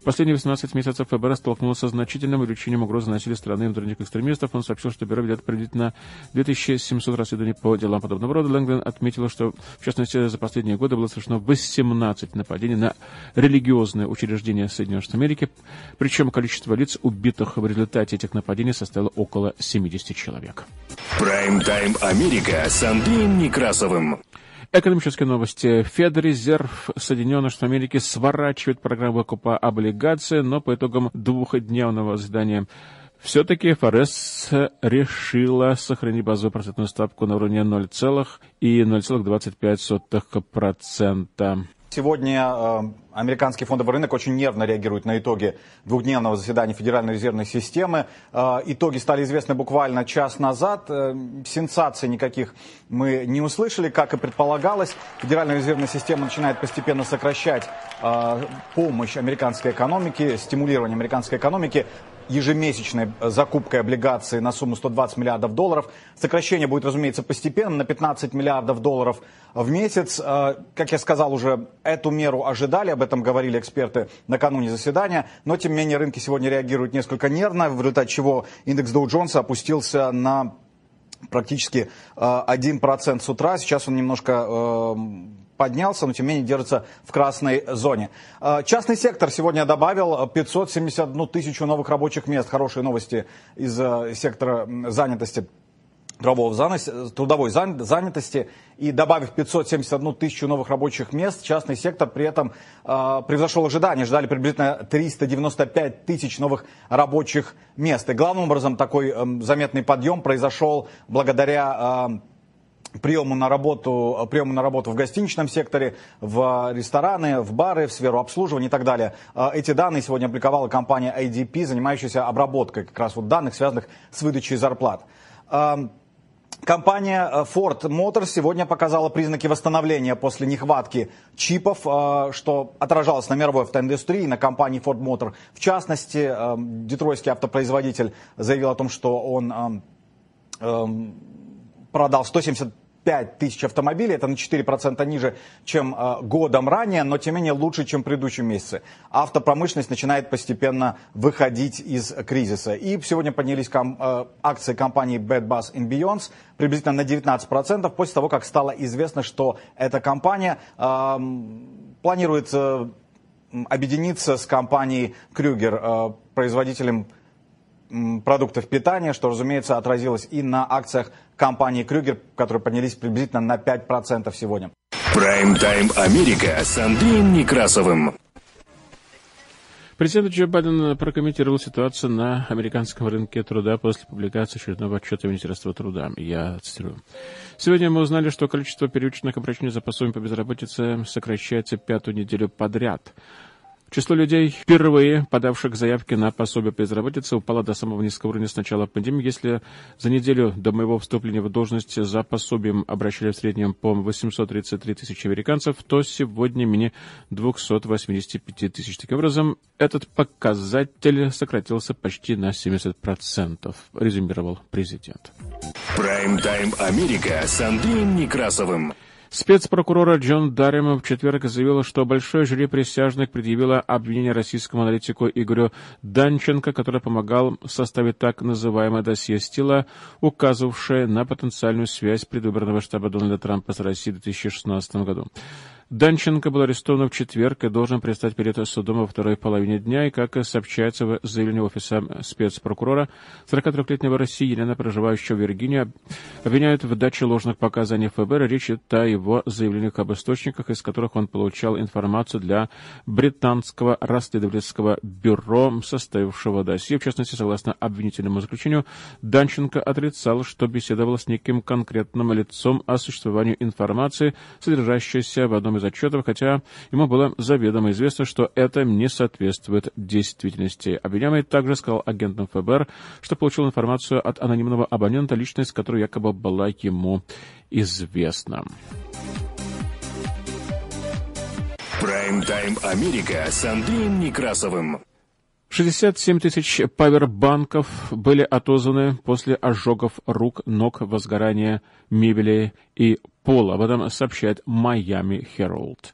В последние 18 месяцев ФБР столкнулся с значительным увеличением угрозы насилия страны внутренних экстремистов. Он сообщил, что бюро ведет приблизительно 2700 расследований по делам подобного рода. Лэнгдон отметил, что, в частности, за последние годы было совершено 18 нападений на религиозные учреждения Соединенных Штатов Америки, причем количество лиц, убитых в результате этих нападений, составило около 70 человек. Прайм-тайм Америка с Андреем Некрасовым. Экономические новости. Федрезерв Соединенных Штатов Америки сворачивает программу выкупа облигаций, но по итогам двухдневного заседания все-таки ФРС решила сохранить базовую процентную ставку на уровне 0,025%. Сегодня э, американский фондовый рынок очень нервно реагирует на итоги двухдневного заседания Федеральной резервной системы. Э, итоги стали известны буквально час назад. Э, сенсаций никаких мы не услышали, как и предполагалось. Федеральная резервная система начинает постепенно сокращать помощь американской экономике, стимулирование американской экономики ежемесячной закупкой облигаций на сумму 120 миллиардов долларов. Сокращение будет, разумеется, постепенно на 15 миллиардов долларов в месяц. Э, как я сказал уже, эту меру ожидали, об этом говорили эксперты накануне заседания, но тем не менее рынки сегодня реагируют несколько нервно, в результате чего индекс Dow Jones опустился на практически 1% э, с утра. Сейчас он немножко э, поднялся, но тем не менее держится в красной зоне. Э, частный сектор сегодня добавил 571 тысячу новых рабочих мест. Хорошие новости из сектора занятости трудового занятости, трудовой занятости и добавив 571 тысячу новых рабочих мест, частный сектор при этом э, превзошел ожидания. Ждали приблизительно 395 тысяч новых рабочих мест. И главным образом такой э, заметный подъем произошел благодаря э, приему на работу, приему на работу в гостиничном секторе, в рестораны, в бары, в сферу обслуживания и так далее. А, эти данные сегодня опубликовала компания ADP, занимающаяся обработкой как раз вот данных, связанных с выдачей зарплат. Компания э, Ford Motors сегодня показала признаки восстановления после нехватки чипов, э, что отражалось на мировой автоиндустрии, на компании Ford Motor. В частности, э, детройтский автопроизводитель заявил о том, что он продал 170 5 тысяч автомобилей, это на 4% ниже, чем э, годом ранее, но тем не менее лучше, чем в предыдущем месяце. Автопромышленность начинает постепенно выходить из кризиса. И сегодня поднялись ком, э, акции компании Bad Bus and Beyonds приблизительно на 19% после того, как стало известно, что эта компания э, планирует объединиться с компанией Крюгер, э, производителем продуктов питания, что, разумеется, отразилось и на акциях компании Крюгер, которые поднялись приблизительно на 5% сегодня. Прайм-тайм Америка с Андреем Некрасовым. Президент Джо Байден прокомментировал ситуацию на американском рынке труда после публикации очередного отчета Министерства труда. Я цитирую. Сегодня мы узнали, что количество первичных обращений за пособием по безработице сокращается пятую неделю подряд. Число людей, впервые подавших заявки на пособие по безработице, упало до самого низкого уровня с начала пандемии. Если за неделю до моего вступления в должность за пособием обращали в среднем по 833 тысячи американцев, то сегодня менее 285 тысяч. Таким образом, этот показатель сократился почти на 70%, резюмировал президент. Прайм-тайм Америка с Андреем Некрасовым. Спецпрокурора Джон Дарема в четверг заявила, что большое жюри присяжных предъявило обвинение российскому аналитику Игорю Данченко, который помогал составить так называемое досье Стила, указывавшее на потенциальную связь предвыборного штаба Дональда Трампа с Россией в 2016 году. Данченко был арестован в четверг и должен предстать перед судом во второй половине дня, и, как сообщается в заявлении офиса спецпрокурора, 43-летнего россиянина, проживающего в Виргинии, обвиняют в даче ложных показаний ФБР. Речь идет о его заявлениях об источниках, из которых он получал информацию для британского расследовательского бюро, составившего досье. В частности, согласно обвинительному заключению, Данченко отрицал, что беседовал с неким конкретным лицом о существовании информации, содержащейся в одном из отчетов, хотя ему было заведомо известно, что это не соответствует действительности. Обвиняемый также сказал агентам ФБР, что получил информацию от анонимного абонента, личность которой якобы была ему известна. Прайм-тайм Америка с Андреем Некрасовым. 67 тысяч павербанков были отозваны после ожогов рук, ног, возгорания мебели и пола. Об этом сообщает Miami Herald.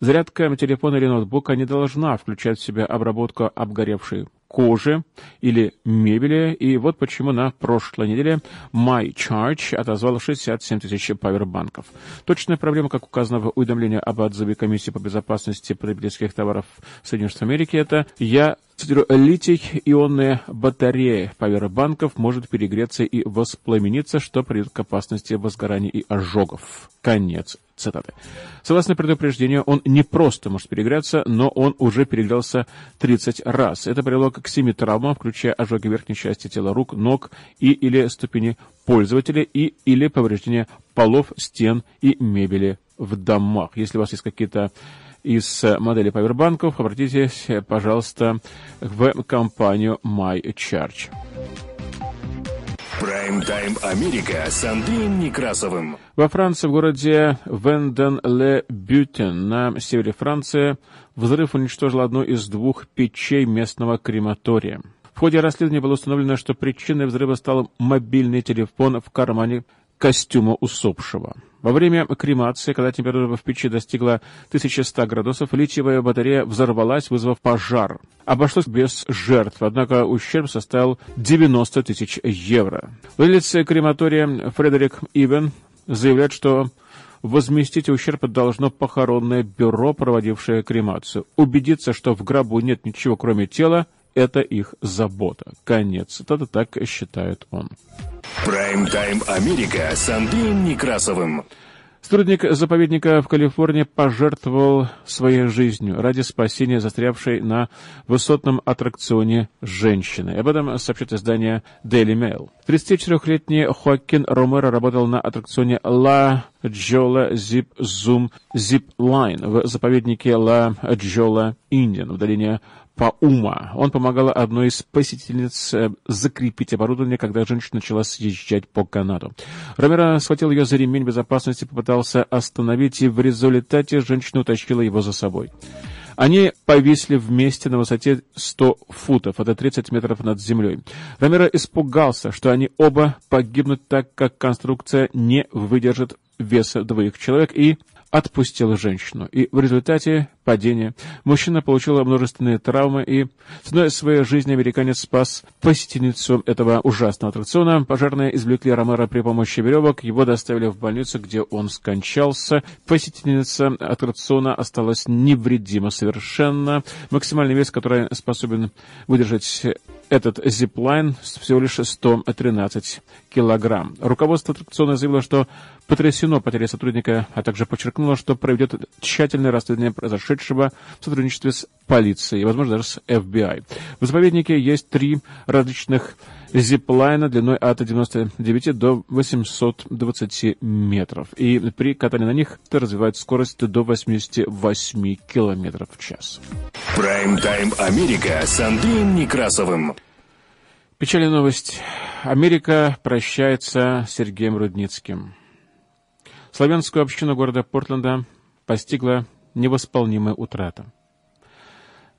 Зарядка телефона или ноутбука не должна включать в себя обработку обгоревшей кожи или мебели. И вот почему на прошлой неделе MyCharge отозвал 67 тысяч павербанков. Точная проблема, как указано в уведомлении об отзыве Комиссии по безопасности потребительских товаров Соединенных Штатов Америки, это я цитирую, литий-ионная батарея павербанков может перегреться и воспламениться, что приведет к опасности возгорания и ожогов. Конец цитаты. Согласно предупреждению, он не просто может перегреться, но он уже перегрелся 30 раз. Это привело к 7 травмам, включая ожоги верхней части тела рук, ног и или ступени пользователя и или повреждение полов, стен и мебели в домах. Если у вас есть какие-то из моделей павербанков, обратитесь, пожалуйста, в компанию MyCharge. Прайм-тайм Америка с Андреем Некрасовым. Во Франции, в городе Венден-ле-Бютен на севере Франции, взрыв уничтожил одну из двух печей местного крематория. В ходе расследования было установлено, что причиной взрыва стал мобильный телефон в кармане костюма усопшего. Во время кремации, когда температура в печи достигла 1100 градусов, литиевая батарея взорвалась, вызвав пожар. Обошлось без жертв, однако ущерб составил 90 тысяч евро. Владелец крематория Фредерик Ивен заявляет, что возместить ущерб должно похоронное бюро, проводившее кремацию. Убедиться, что в гробу нет ничего, кроме тела, это их забота. Конец. Это так считает он. Прайм-тайм Америка с Андреем Некрасовым. Сотрудник заповедника в Калифорнии пожертвовал своей жизнью ради спасения застрявшей на высотном аттракционе женщины. Об этом сообщает издание Daily Mail. 34-летний Хоакин Ромеро работал на аттракционе La Джола Zip Zoom Zip Line в заповеднике La Джола Индиан в долине Паума. Он помогал одной из посетительниц э, закрепить оборудование, когда женщина начала съезжать по канату. Ромеро схватил ее за ремень безопасности, попытался остановить, и в результате женщина утащила его за собой. Они повисли вместе на высоте 100 футов, это 30 метров над землей. Ромеро испугался, что они оба погибнут, так как конструкция не выдержит веса двоих человек, и отпустил женщину. И в результате падения мужчина получил множественные травмы, и ценой своей жизни американец спас посетительницу этого ужасного аттракциона. Пожарные извлекли Ромеро при помощи веревок, его доставили в больницу, где он скончался. Посетительница аттракциона осталась невредима совершенно. Максимальный вес, который способен выдержать этот зиплайн всего лишь 113 килограмм. Руководство аттракциона заявило, что потрясено потерей сотрудника, а также подчеркнуло, что проведет тщательное расследование произошедшего в сотрудничестве с полицией возможно, даже с FBI. В заповеднике есть три различных зиплайна длиной от 99 до 820 метров. И при катании на них развивает скорость до 88 километров в час. Прайм-тайм Америка с Андреем Некрасовым. Печальная новость. Америка прощается с Сергеем Рудницким. Славянскую общину города Портленда постигла невосполнимая утрата.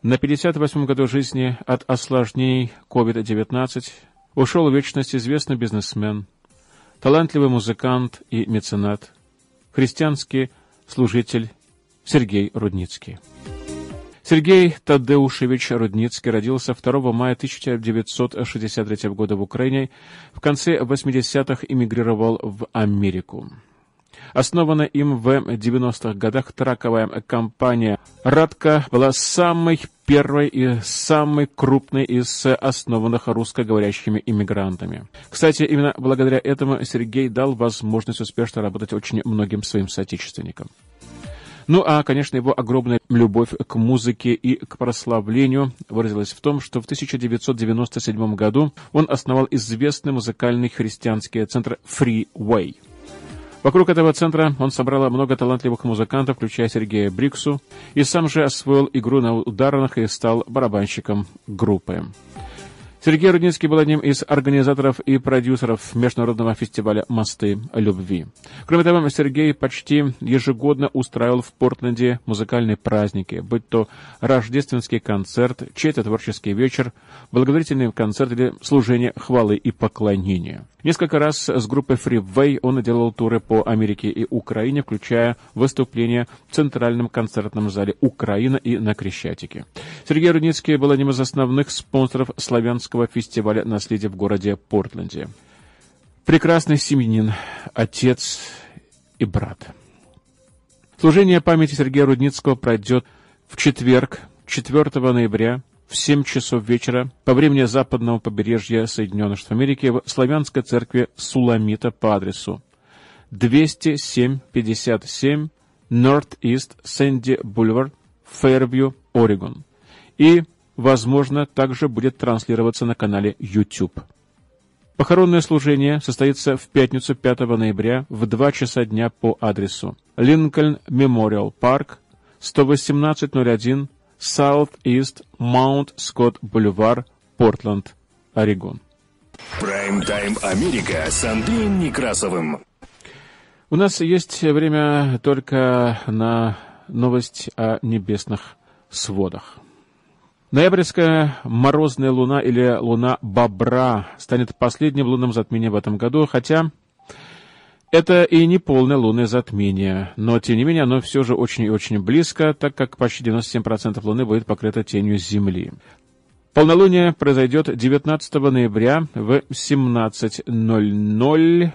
На 58-м году жизни от осложнений COVID-19 ушел в вечность известный бизнесмен, талантливый музыкант и меценат христианский служитель Сергей Рудницкий. Сергей Тадеушевич Рудницкий родился 2 мая 1963 года в Украине. В конце 80-х эмигрировал в Америку. Основана им в 90-х годах траковая компания «Радка» была самой первой и самой крупной из основанных русскоговорящими иммигрантами. Кстати, именно благодаря этому Сергей дал возможность успешно работать очень многим своим соотечественникам. Ну а, конечно, его огромная любовь к музыке и к прославлению выразилась в том, что в 1997 году он основал известный музыкальный христианский центр Freeway. Вокруг этого центра он собрал много талантливых музыкантов, включая Сергея Бриксу, и сам же освоил игру на ударных и стал барабанщиком группы. Сергей Рудницкий был одним из организаторов и продюсеров международного фестиваля «Мосты любви». Кроме того, Сергей почти ежегодно устраивал в Портленде музыкальные праздники, будь то рождественский концерт, чей-то творческий вечер, благотворительный концерт или служение хвалы и поклонения. Несколько раз с группой Freeway он делал туры по Америке и Украине, включая выступления в Центральном концертном зале Украина и на Крещатике. Сергей Рудницкий был одним из основных спонсоров славянского фестиваля наследия в городе Портленде. Прекрасный семьянин, отец и брат. Служение памяти Сергея Рудницкого пройдет в четверг, 4 ноября в 7 часов вечера по времени западного побережья Соединенных Штатов Америки в Славянской церкви Суламита по адресу 20757 North East Sandy Boulevard, Фэрвью, Орегон. И, возможно, также будет транслироваться на канале YouTube. Похоронное служение состоится в пятницу 5 ноября в 2 часа дня по адресу Линкольн Мемориал Парк, 11801 South-East Mount Scott Boulevard, Портленд, Орегон. Прайм-тайм Америка с Андреем Некрасовым. У нас есть время только на новость о небесных сводах. Ноябрьская морозная луна или луна бобра станет последним лунным затмением в этом году, хотя это и не полное лунное затмение, но, тем не менее, оно все же очень и очень близко, так как почти 97% Луны будет покрыто тенью Земли. Полнолуние произойдет 19 ноября в 17.00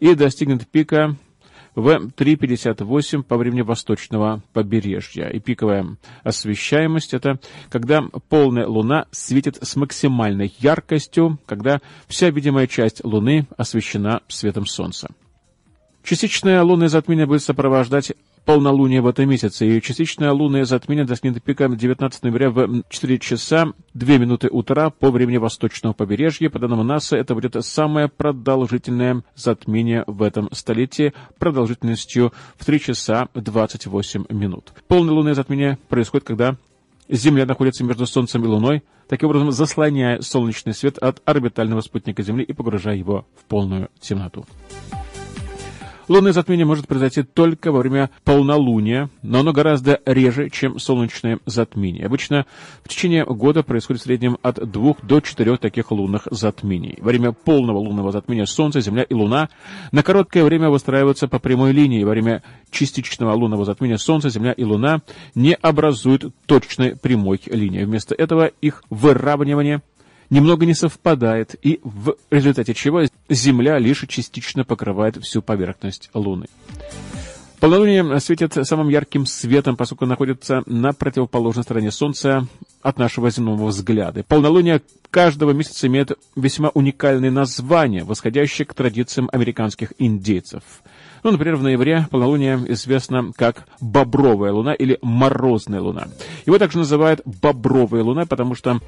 и достигнет пика в 3.58 по времени восточного побережья. И пиковая освещаемость — это когда полная луна светит с максимальной яркостью, когда вся видимая часть луны освещена светом солнца. Частичное лунное затмение будет сопровождать полнолуние в этом месяце, и частичное лунное затмение достигнет пика 19 ноября в 4 часа 2 минуты утра по времени восточного побережья. По данным НАСА, это будет самое продолжительное затмение в этом столетии продолжительностью в 3 часа 28 минут. Полное лунное затмение происходит, когда Земля находится между Солнцем и Луной, таким образом заслоняя солнечный свет от орбитального спутника Земли и погружая его в полную темноту. Лунное затмение может произойти только во время полнолуния, но оно гораздо реже, чем солнечное затмение. Обычно в течение года происходит в среднем от двух до четырех таких лунных затмений. Во время полного лунного затмения Солнце, Земля и Луна на короткое время выстраиваются по прямой линии. Во время частичного лунного затмения Солнце, Земля и Луна не образуют точной прямой линии. Вместо этого их выравнивание немного не совпадает, и в результате чего Земля лишь частично покрывает всю поверхность Луны. Полнолуние светит самым ярким светом, поскольку находится на противоположной стороне Солнца от нашего земного взгляда. Полнолуние каждого месяца имеет весьма уникальное название, восходящее к традициям американских индейцев – ну, например, в ноябре полнолуние известно как бобровая луна или морозная луна. Его также называют бобровая луна, потому что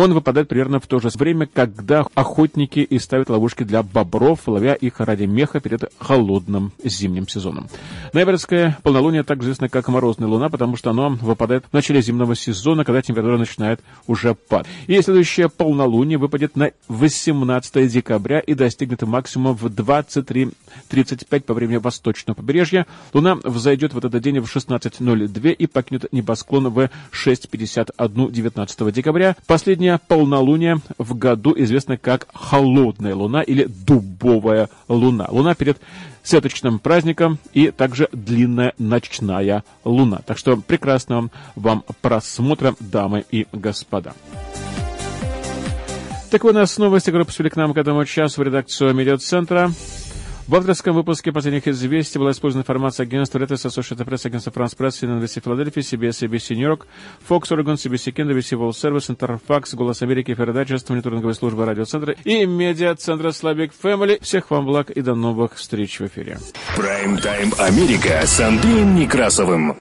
он выпадает примерно в то же время, когда охотники и ставят ловушки для бобров, ловя их ради меха перед холодным зимним сезоном. Ноябрьское полнолуние также известно как морозная луна, потому что оно выпадает в начале зимнего сезона, когда температура начинает уже падать. И следующее полнолуние выпадет на 18 декабря и достигнет максимума в 23.35 по времени восточного побережья. Луна взойдет в этот день в 16.02 и покинет небосклон в 6.51 19 декабря. Последнее Линия полнолуния в году известна как холодная луна или дубовая луна. Луна перед сеточным праздником и также длинная ночная луна. Так что прекрасного вам просмотра, дамы и господа. Так у нас новости, которые поступили к нам к этому часу в редакцию медиацентра. В авторском выпуске последних известий была использована информация агентства Reuters, Associated Press, агентства France Press, University Philadelphia, CBS, ABC York, Fox Oregon, CBC Kent, ABC World Service, Interfax, Голос Америки, Фердачество, мониторинговая служба радиоцентра и медиацентра Slavic Family. Всех вам благ и до новых встреч в эфире. Прайм-тайм Америка с Андреем Некрасовым.